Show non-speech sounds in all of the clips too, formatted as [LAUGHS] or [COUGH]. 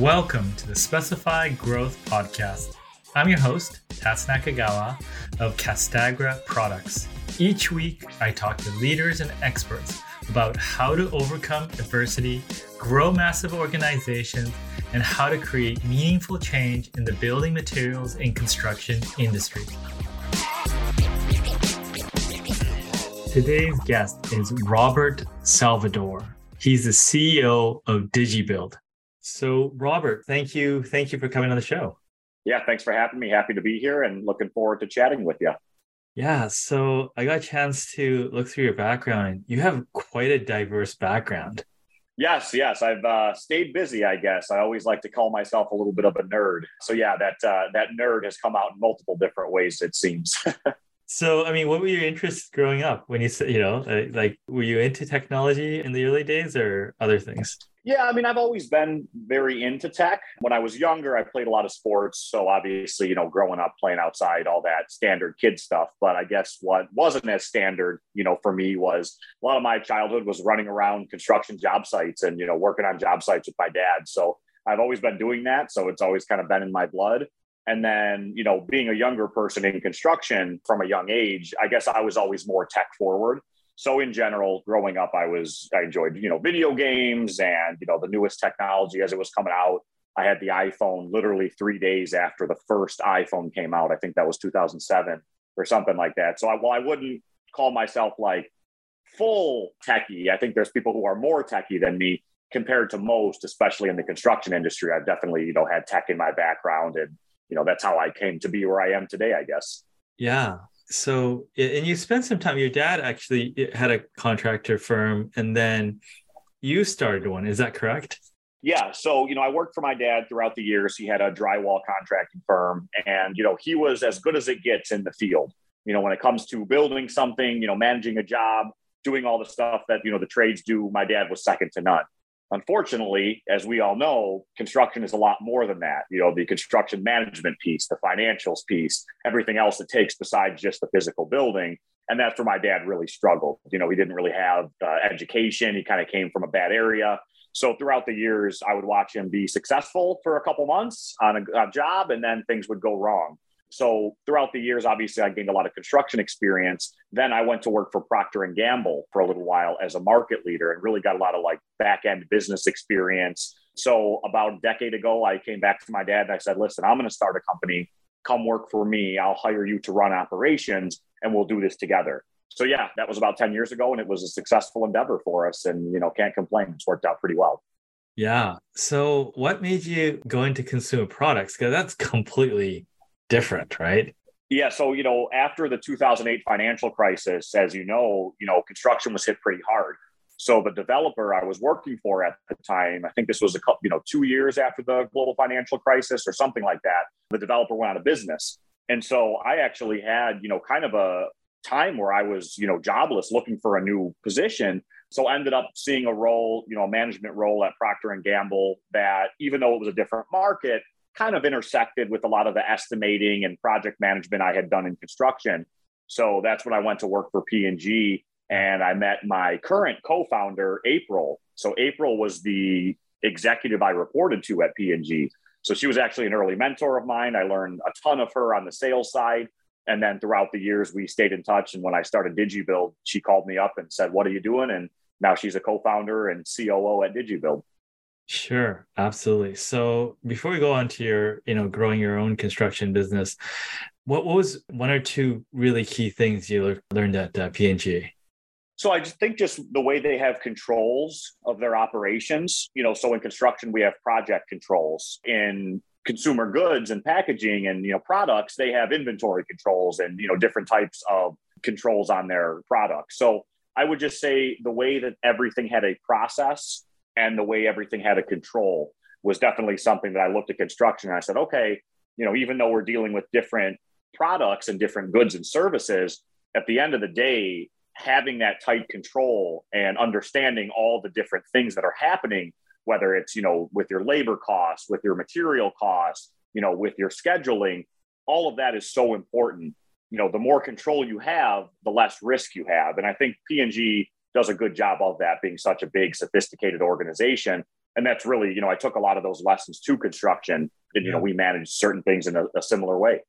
Welcome to the Specified Growth Podcast. I'm your host, Tats Nakagawa of Castagra Products. Each week, I talk to leaders and experts about how to overcome adversity, grow massive organizations, and how to create meaningful change in the building materials and construction industry. Today's guest is Robert Salvador. He's the CEO of DigiBuild. So, Robert, thank you. Thank you for coming on the show. Yeah, thanks for having me. Happy to be here and looking forward to chatting with you. Yeah, so I got a chance to look through your background. You have quite a diverse background. Yes, yes, I've uh, stayed busy. I guess I always like to call myself a little bit of a nerd. So yeah, that uh, that nerd has come out in multiple different ways. It seems. [LAUGHS] so, I mean, what were your interests growing up? When you said, you know, like, were you into technology in the early days or other things? Yeah, I mean, I've always been very into tech. When I was younger, I played a lot of sports. So obviously, you know, growing up playing outside, all that standard kid stuff. But I guess what wasn't as standard, you know, for me was a lot of my childhood was running around construction job sites and, you know, working on job sites with my dad. So I've always been doing that. So it's always kind of been in my blood. And then, you know, being a younger person in construction from a young age, I guess I was always more tech forward. So in general growing up i was i enjoyed you know video games and you know the newest technology as it was coming out. I had the iphone literally three days after the first iphone came out. I think that was 2007 or something like that. So I, well i wouldn't call myself like full techie i think there's people who are more techie than me compared to most especially in the construction industry. I've definitely you know had tech in my background and you know that's how i came to be where i am today i guess. Yeah. So and you spent some time your dad actually eh, had a contractor firm and then you started one. Is that correct? Yeah. So you know i worked for my dad throughout the years. He had a drywall contracting firm and you know he was as good as it gets in the field. You know when it comes to building something you know managing a job doing all the stuff that you know the trades do my dad was second to none Unfortunately, as we all know, construction is a lot more than that. You know, the construction management piece, the financials piece, everything else it takes besides just the physical building. And that's where my dad really struggled. You know, he didn't really have uh, education. He kind of came from a bad area. So throughout the years, I would watch him be successful for a couple months on a, a job, and then things would go wrong. So throughout the years, obviously, I gained a lot of construction experience. Then I went to work for Procter and Gamble for a little while as a market leader, and really got a lot of like back end business experience. So about a decade ago, I came back to my dad and I said, "Listen, I'm going to start a company. Come work for me. I'll hire you to run operations, and we'll do this together." So yeah, that was about 10 years ago, and it was a successful endeavor for us. And you know, can't complain. It's worked out pretty well. Yeah. So, what made you go into consumer products? Because that's [LAUGHS] completely different, right? Yeah, so you know, after the 2008 financial crisis, as you know, you know, construction was hit pretty hard. So the developer I was working for at the time, I think this was a couple, you know, two years after the global financial crisis or something like that. The developer went out of business, and so I actually had, you know, kind of a time where I was, you know, jobless, looking for a new position. So I ended up seeing a role, you know, a management role at Procter and Gamble that, even though it was a different market, kind of intersected with a lot of the estimating and project management I had done in construction. So that's when I went to work for P&G and I met my current co-founder April. So April was the executive I reported to at P&G. So she was actually an early mentor of mine. I learned a ton of her on the sales side. And then throughout the years, we stayed in touch. And when I started DigiBuild, she called me up and said, What are you doing? And now she's a co founder and COO at DigiBuild. Sure, absolutely. So before we go on to your, you know, growing your own construction business, what, what was one or two really key things you learned at uh, P&G? So I just think just the way they have controls of their operations, you know, so in construction we have project controls. In consumer goods and packaging and you know products, they have inventory controls and you know different types of controls on their products. So I would just say the way that everything had a process and the way everything had a control was definitely something that I looked at construction and I said, okay, you know, even though we're dealing with different products and different goods and services, at the end of the day, having that tight control and understanding all the different things that are happening, whether it's, you know, with your labor costs, with your material costs, you know, with your scheduling, all of that is so important. You know, the more control you have, the less risk you have. And I think P&G does a good job of that being such a big, sophisticated organization. And that's really, you know, I took a lot of those lessons to construction and, you know, we managed certain things in a, a similar way.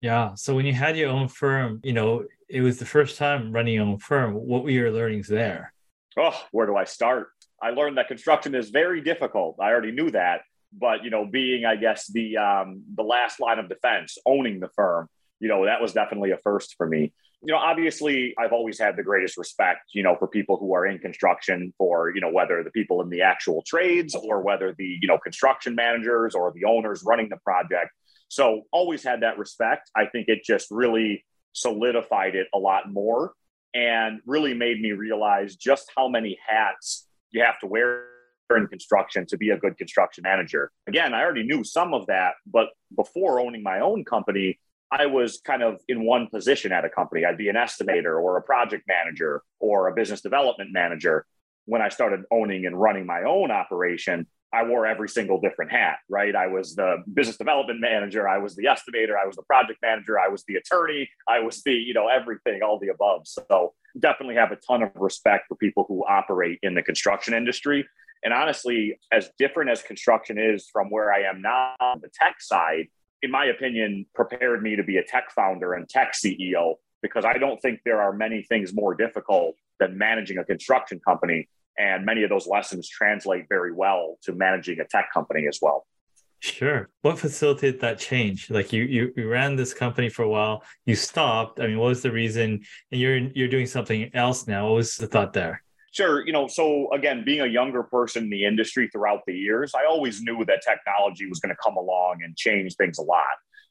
Yeah. So when you had your own firm, you know, it was the first time running your own firm. What were your learnings there? Oh, where do I start? I learned that construction is very difficult. I already knew that, but you know, being I guess the um, the last line of defense, owning the firm, you know, that was definitely a first for me. You know, obviously, I've always had the greatest respect, you know, for people who are in construction, for you know, whether the people in the actual trades or whether the you know construction managers or the owners running the project. So, always had that respect. I think it just really solidified it a lot more and really made me realize just how many hats you have to wear in construction to be a good construction manager. Again, I already knew some of that, but before owning my own company, I was kind of in one position at a company. I'd be an estimator or a project manager or a business development manager. When I started owning and running my own operation, I wore every single different hat, right? I was the business development manager, I was the estimator, I was the project manager, I was the attorney, I was the, you know, everything, all the above. So definitely have a ton of respect for people who operate in the construction industry. And honestly, as different as construction is from where I am now on the tech side, in my opinion, prepared me to be a tech founder and tech CEO because I don't think there are many things more difficult than managing a construction company and many of those lessons translate very well to managing a tech company as well. Sure. What facilitated that change? Like you, you, you ran this company for a while, you stopped. I mean, what was the reason? And you're you're doing something else now. What was the thought there? Sure. You know, so again, being a younger person in the industry throughout the years, I always knew that technology was going to come along and change things a lot.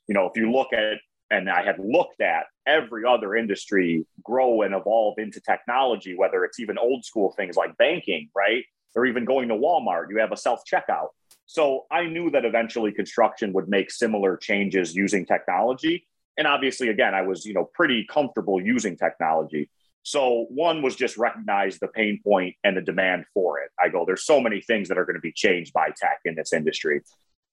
You know, if you look at and I had looked at every other industry grow and evolve into technology, whether it's even old school things like banking, right? Or even going to Walmart, you have a self checkout. So I knew that eventually construction would make similar changes using technology. And obviously, again, I was, you know, pretty comfortable using technology. So one was just recognize the pain point and the demand for it. I go, there's so many things that are going to be changed by tech in this industry.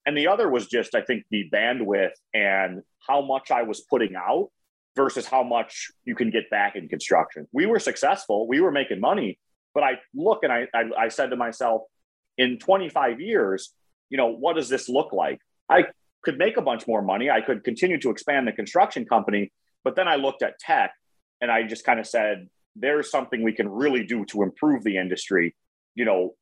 And the other was just, I think, the bandwidth and how much I was putting out versus how much you can get back in construction. We were successful, we were making money, but I look and I, I, I said to myself, in 25 years, you know, what does this look like? I could make a bunch more money. I could continue to expand the construction company. But then I looked at tech and I just kind of said, there's something we can really do to improve the industry. You know,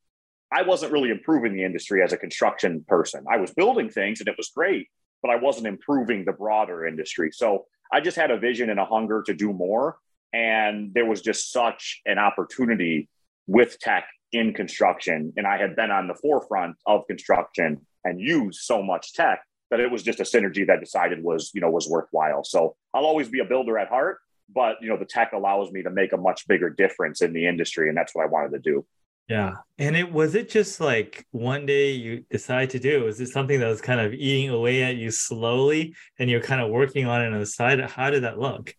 I wasn't really improving the industry as a construction person. I was building things and it was great, but I wasn't improving the broader industry. So I just had a vision and a hunger to do more. And there was just such an opportunity with tech in construction. And I had been on the forefront of construction and used so much tech that it was just a synergy that decided was, you know, was worthwhile. So I'll always be a builder at heart, but you know, the tech allows me to make a much bigger difference in the industry. And that's what I wanted to do. Yeah. And it was it just like one day you decide to do? Was it something that was kind of eating away at you slowly and you're kind of working on it on the side? How did that look?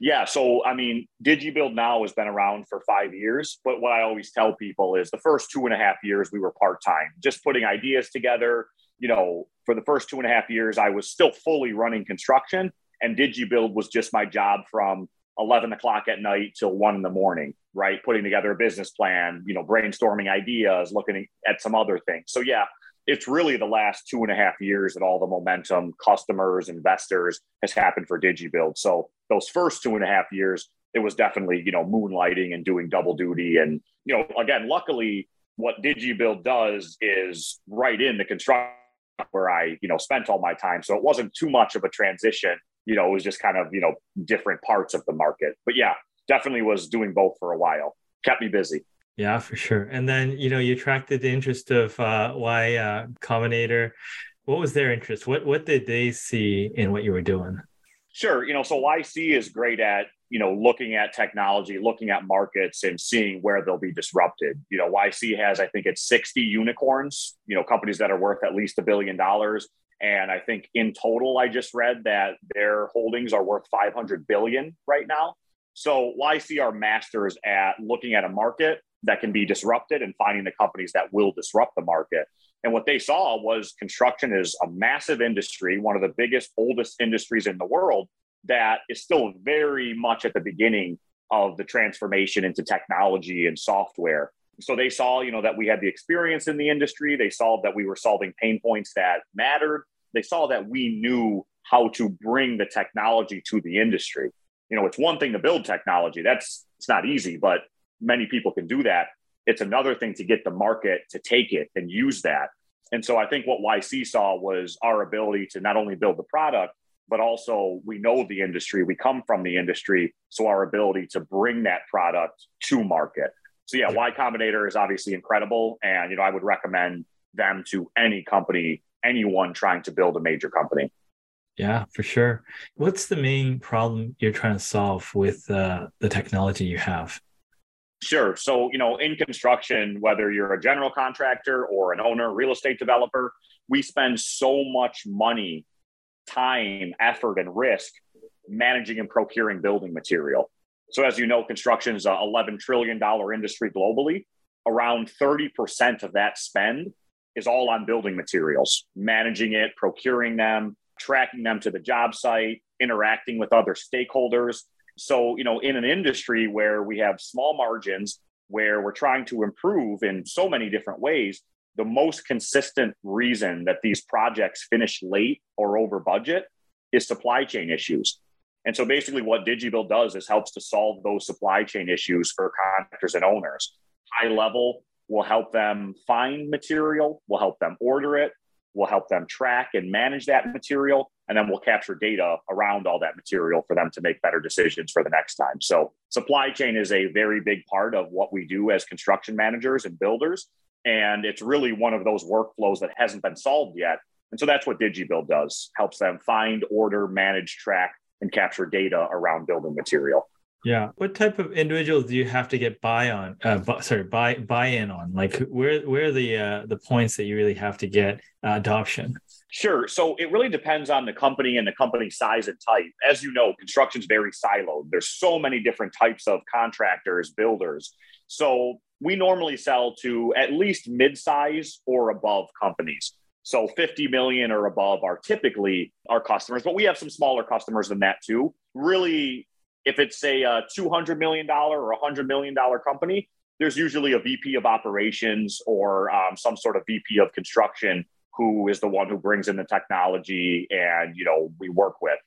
Yeah. So, I mean, DigiBuild now has been around for five years. But what I always tell people is the first two and a half years we were part time, just putting ideas together. You know, for the first two and a half years, I was still fully running construction, and DigiBuild was just my job from 11 o'clock at night till one in the morning, right? Putting together a business plan, you know, brainstorming ideas, looking at some other things. So, yeah, it's really the last two and a half years that all the momentum, customers, investors has happened for DigiBuild. So, those first two and a half years, it was definitely, you know, moonlighting and doing double duty. And, you know, again, luckily, what DigiBuild does is right in the construction where I, you know, spent all my time. So it wasn't too much of a transition you know, it was just kind of, you know, different parts of the market. But yeah, definitely was doing both for a while. Kept me busy. Yeah, for sure. And then, you know, you attracted the interest of uh, Y uh, Combinator. What was their interest? What what did they see in what you were doing? Sure. You know, so YC is great at, you know, looking at technology, looking at markets and seeing where they'll be disrupted. You know, YC has, I think it's 60 unicorns, you know, companies that are worth at least a billion dollars. And I think in total, I just read that their holdings are worth 500 billion right now. So YC are masters at looking at a market that can be disrupted and finding the companies that will disrupt the market. And what they saw was construction is a massive industry, one of the biggest, oldest industries in the world that is still very much at the beginning of the transformation into technology and software So they saw, you know, that we had the experience in the industry. They saw that we were solving pain points that mattered. They saw that we knew how to bring the technology to the industry. You know, it's one thing to build technology. That's it's not easy, but many people can do that. It's another thing to get the market to take it and use that. And so I think what YC saw was our ability to not only build the product, but also we know the industry, we come from the industry. So our ability to bring that product to market. So yeah, Y Combinator is obviously incredible. And, you know, I would recommend them to any company, anyone trying to build a major company. Yeah, for sure. What's the main problem you're trying to solve with uh, the technology you have? Sure. So, you know, in construction, whether you're a general contractor or an owner, real estate developer, we spend so much money, time, effort, and risk managing and procuring building material. So, as you know, construction is a $11 trillion industry globally. Around 30% of that spend is all on building materials, managing it, procuring them, tracking them to the job site, interacting with other stakeholders. So, you know, in an industry where we have small margins, where we're trying to improve in so many different ways, the most consistent reason that these projects finish late or over budget is supply chain issues. And so basically what DigiBuild does is helps to solve those supply chain issues for contractors and owners. High level will help them find material, we'll help them order it, We'll help them track and manage that material, and then we'll capture data around all that material for them to make better decisions for the next time. So, supply chain is a very big part of what we do as construction managers and builders. And it's really one of those workflows that hasn't been solved yet. And so that's what DigiBuild does helps them find, order, manage, track, and capture data around building material. Yeah. What type of individuals do you have to get buy on? Uh, bu- sorry, buy buy in on. Like, where where are the uh, the points that you really have to get uh, adoption? Sure. So it really depends on the company and the company size and type. As you know, construction's very siloed. There's so many different types of contractors, builders. So we normally sell to at least mid-size or above companies. So 50 million or above are typically our customers, but we have some smaller customers than that too. Really if it's a, a $200 million or $100 million company, there's usually a VP of operations or um, some sort of VP of construction who is the one who brings in the technology and, you know, we work with.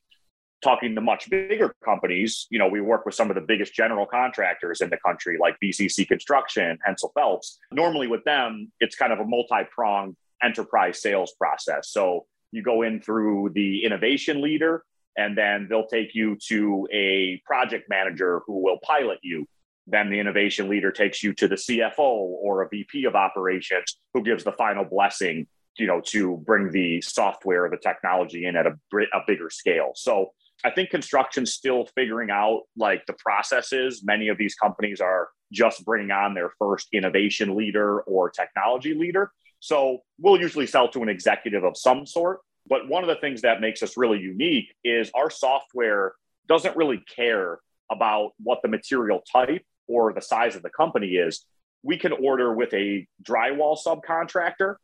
Talking to much bigger companies, you know, we work with some of the biggest general contractors in the country, like BCC Construction, Hensel Phelps. Normally, with them, it's kind of a multi pronged enterprise sales process. So you go in through the innovation leader, and then they'll take you to a project manager who will pilot you. Then the innovation leader takes you to the CFO or a VP of operations who gives the final blessing, you know, to bring the software or the technology in at a, a bigger scale. So I think construction's still figuring out like the processes. Many of these companies are just bringing on their first innovation leader or technology leader. So we'll usually sell to an executive of some sort but one of the things that makes us really unique is our software doesn't really care about what the material type or the size of the company is. We can order with a drywall subcontractor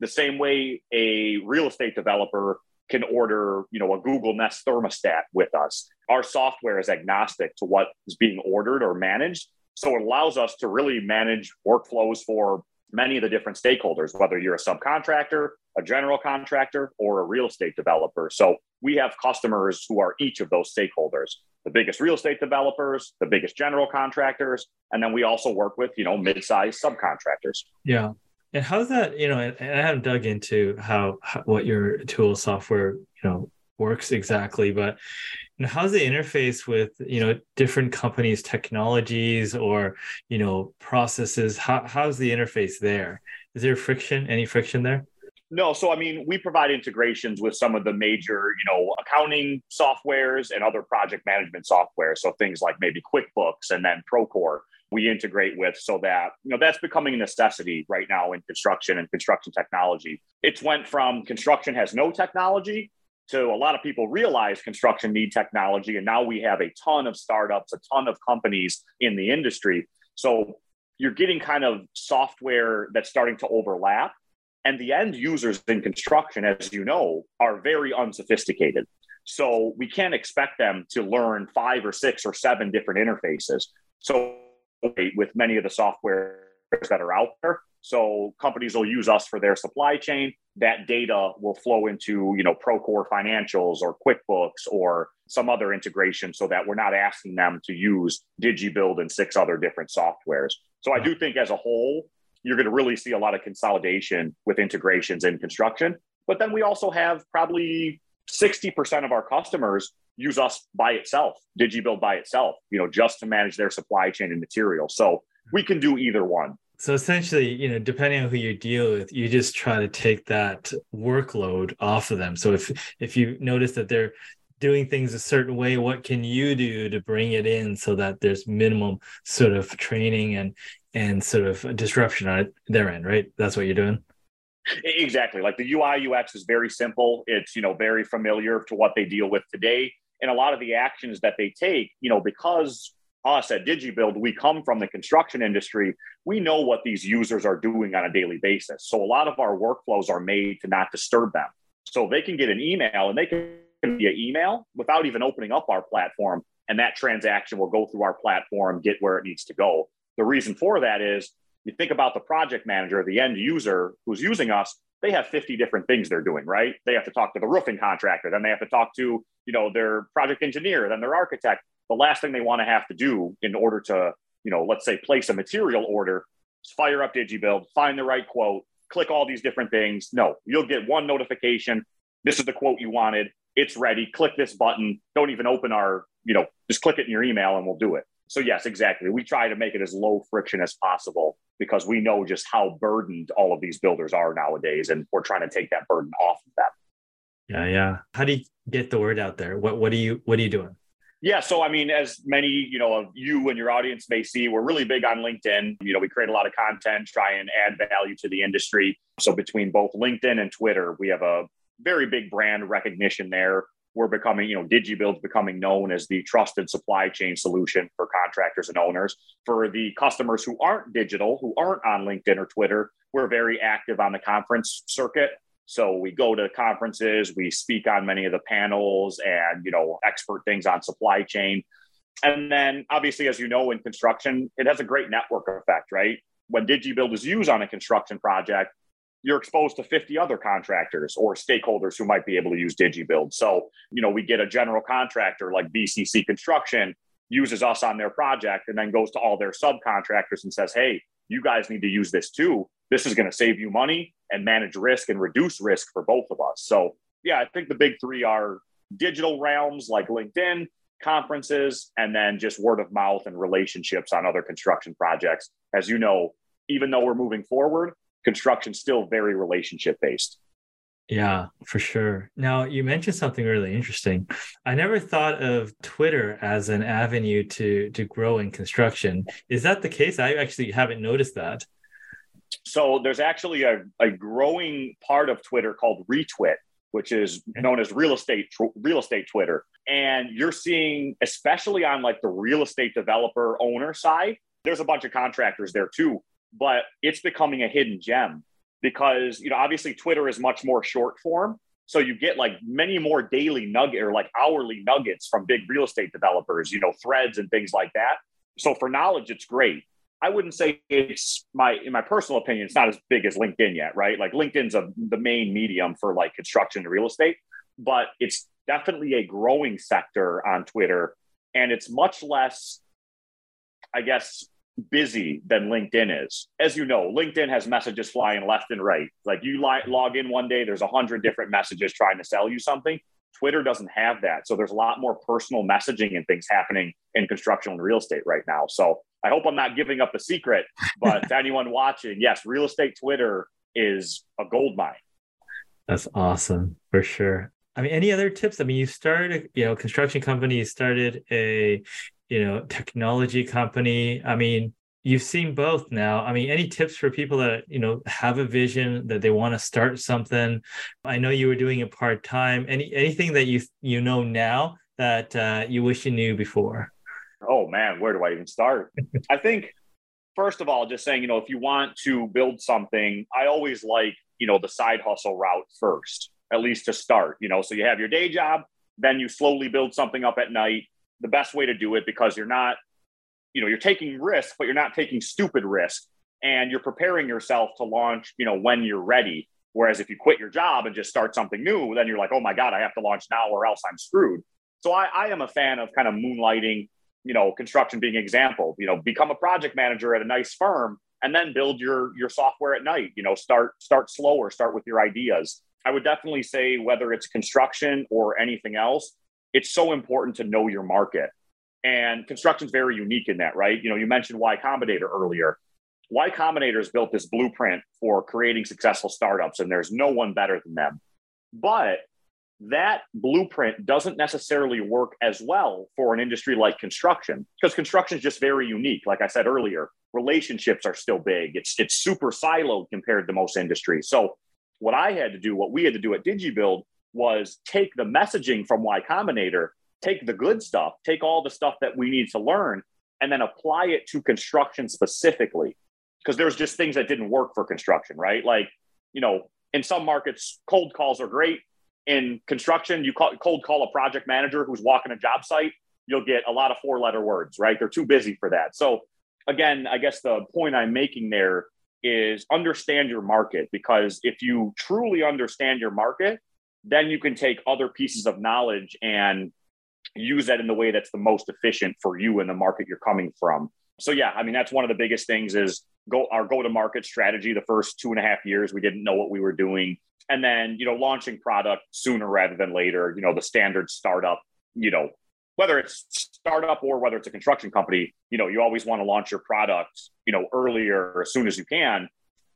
the same way a real estate developer can order, you know, a Google Nest thermostat with us. Our software is agnostic to what is being ordered or managed. So it allows us to really manage workflows for many of the different stakeholders, whether you're a subcontractor, a general contractor, or a real estate developer. So we have customers who are each of those stakeholders the biggest real estate developers, the biggest general contractors, and then we also work with, you know, mid-sized subcontractors. Yeah. And how's that, you know, and I haven't dug into how, how what your tool software, you know, works exactly, but you know, how's the interface with you know different companies' technologies or you know processes? How, how's the interface there? Is there friction? Any friction there? No, so I mean, we provide integrations with some of the major, you know, accounting softwares and other project management software. So things like maybe QuickBooks and then Procore we integrate with so that you know that's becoming a necessity right now in construction and construction technology it's went from construction has no technology to a lot of people realize construction need technology and now we have a ton of startups a ton of companies in the industry so you're getting kind of software that's starting to overlap and the end users in construction as you know are very unsophisticated so we can't expect them to learn five or six or seven different interfaces so with many of the software that are out there. So companies will use us for their supply chain. That data will flow into, you know, Procore financials or QuickBooks or some other integration so that we're not asking them to use DigiBuild and six other different softwares. So I do think as a whole, you're going to really see a lot of consolidation with integrations in construction. But then we also have probably 60% of our customers use us by itself, DigiBuild by itself, you know, just to manage their supply chain and material. So we can do either one. So essentially, you know, depending on who you deal with, you just try to take that workload off of them. So if if you notice that they're doing things a certain way, what can you do to bring it in so that there's minimum sort of training and and sort of disruption on their end, right? That's what you're doing. Exactly. Like the UI UX is very simple. It's, you know, very familiar to what they deal with today. And a lot of the actions that they take, you know, because us at DigiBuild, we come from the construction industry. We know what these users are doing on a daily basis. So a lot of our workflows are made to not disturb them. So they can get an email and they can via email without even opening up our platform. And that transaction will go through our platform, get where it needs to go. The reason for that is you think about the project manager, the end user who's using us, they have 50 different things they're doing, right? They have to talk to the roofing contractor, then they have to talk to, you know, their project engineer, then their architect. The last thing they want to have to do in order to, you know, let's say place a material order is fire up DigiBuild, find the right quote, click all these different things. No, you'll get one notification. This is the quote you wanted. It's ready. Click this button. Don't even open our, you know, just click it in your email and we'll do it. So, yes, exactly. We try to make it as low friction as possible because we know just how burdened all of these builders are nowadays. And we're trying to take that burden off of them. Yeah. Yeah. How do you get the word out there? What, what are you, what are you doing? Yeah, so I mean, as many you know of you and your audience may see, we're really big on LinkedIn. You know, we create a lot of content, try and add value to the industry. So between both LinkedIn and Twitter, we have a very big brand recognition there. We're becoming, you know, DigiBuild's becoming known as the trusted supply chain solution for contractors and owners. For the customers who aren't digital, who aren't on LinkedIn or Twitter, we're very active on the conference circuit. So we go to conferences, we speak on many of the panels and, you know, expert things on supply chain. And then obviously, as you know, in construction, it has a great network effect, right? When DigiBuild is used on a construction project, you're exposed to 50 other contractors or stakeholders who might be able to use DigiBuild. So, you know, we get a general contractor like BCC Construction uses us on their project and then goes to all their subcontractors and says, hey, you guys need to use this too. This is going to save you money and manage risk and reduce risk for both of us. So, yeah, I think the big three are digital realms like LinkedIn, conferences, and then just word of mouth and relationships on other construction projects. As you know, even though we're moving forward, construction still very relationship based. Yeah, for sure. Now, you mentioned something really interesting. I never thought of Twitter as an avenue to to grow in construction. Is that the case? I actually haven't noticed that. So, there's actually a, a growing part of Twitter called Retwit, which is known as real estate real estate Twitter. And you're seeing especially on like the real estate developer owner side, there's a bunch of contractors there too but it's becoming a hidden gem because you know obviously Twitter is much more short form. So you get like many more daily nugget or like hourly nuggets from big real estate developers, you know, threads and things like that. So for knowledge, it's great. I wouldn't say it's my, in my personal opinion, it's not as big as LinkedIn yet, right? Like LinkedIn's a, the main medium for like construction and real estate, but it's definitely a growing sector on Twitter. And it's much less, I guess, busy than LinkedIn is. As you know, LinkedIn has messages flying left and right. Like you li- log in one day, there's a hundred different messages trying to sell you something. Twitter doesn't have that. So there's a lot more personal messaging and things happening in construction and real estate right now. So I hope I'm not giving up a secret, but [LAUGHS] to anyone watching, yes, real estate Twitter is a gold mine. That's awesome for sure. I mean, any other tips? I mean, you started, you know, construction company, you started a you know, technology company. I mean, you've seen both now. I mean, any tips for people that, you know, have a vision that they want to start something? I know you were doing it part time. Any anything that you you know now that uh, you wish you knew before? Oh man, where do I even start? [LAUGHS] I think first of all, just saying, you know, if you want to build something, I always like, you know, the side hustle route first, at least to start, you know, so you have your day job, then you slowly build something up at night the best way to do it because you're not, you know, you're taking risk, but you're not taking stupid risk. and you're preparing yourself to launch, you know, when you're ready. Whereas if you quit your job and just start something new, then you're like, oh my God, I have to launch now or else I'm screwed. So I, I am a fan of kind of moonlighting, you know, construction being example, you know, become a project manager at a nice firm and then build your your software at night, you know, start start slower, start with your ideas. I would definitely say whether it's construction or anything else, it's so important to know your market. And construction is very unique in that, right? You know, you mentioned Y Combinator earlier. Y Combinator has built this blueprint for creating successful startups, and there's no one better than them. But that blueprint doesn't necessarily work as well for an industry like construction because construction is just very unique. Like I said earlier, relationships are still big. It's it's super siloed compared to most industries. So what I had to do, what we had to do at DigiBuild was take the messaging from Y Combinator, take the good stuff, take all the stuff that we need to learn, and then apply it to construction specifically. Because there's just things that didn't work for construction, right? Like, you know, in some markets, cold calls are great. In construction, you call, cold call a project manager who's walking a job site, you'll get a lot of four letter words, right? They're too busy for that. So, again, I guess the point I'm making there is understand your market because if you truly understand your market, then you can take other pieces of knowledge and use that in the way that's the most efficient for you and the market you're coming from. So yeah, I mean that's one of the biggest things is go our go to market strategy. The first two and a half years, we didn't know what we were doing, and then you know launching product sooner rather than later. You know the standard startup. You know whether it's startup or whether it's a construction company. You know you always want to launch your product. You know earlier as soon as you can.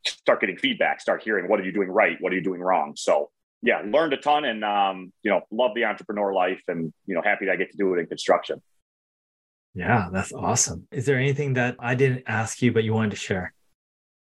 Start getting feedback. Start hearing what are you doing right, what are you doing wrong. So yeah, learned a ton and um, you know, love the entrepreneur life and you know, happy that I get to do it in construction. Yeah, that's awesome. Is there anything that I didn't ask you but you wanted to share?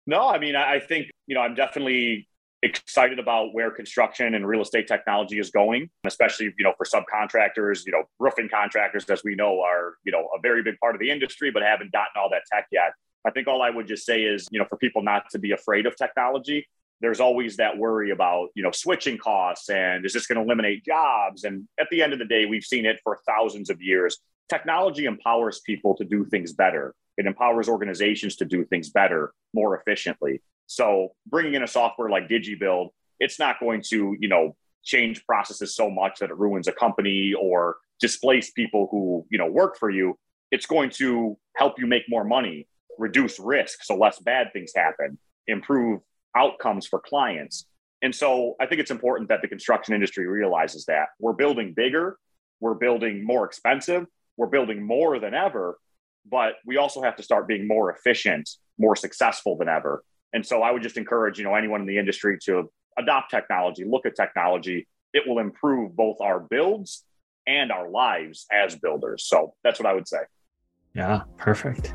No, I mean, I think, you know, I'm definitely excited about where construction and real estate technology is going, especially, you know, for subcontractors, you know, roofing contractors, as we know, are, you know, a very big part of the industry, but haven't gotten all that tech yet. I think all I would just say is, you know, for people not to be afraid of technology, there's always that worry about you know switching costs and is this going to eliminate jobs? And at the end of the day we've seen it for thousands of years. Technology empowers people to do things better. It empowers organizations to do things better more efficiently. So bringing in a software like digibuild it's not going to you know change processes so much that it ruins a company or displace people who you know work for you. It's going to help you make more money reduce risk so less bad things happen improve outcomes for clients. And so I think it's important that the construction industry realizes that we're building bigger, we're building more expensive, we're building more than ever, but we also have to start being more efficient, more successful than ever. And so I would just encourage, you know, anyone in the industry to adopt technology, look at technology. It will improve both our builds and our lives as builders. So that's what I would say. Yeah, perfect.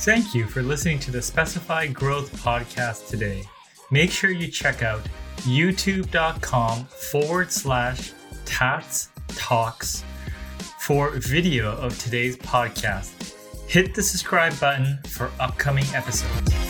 Thank you for listening to the Specified Growth podcast today. Make sure you check out youtube.com forward slash tats talks for video of today's podcast. Hit the subscribe button for upcoming episodes.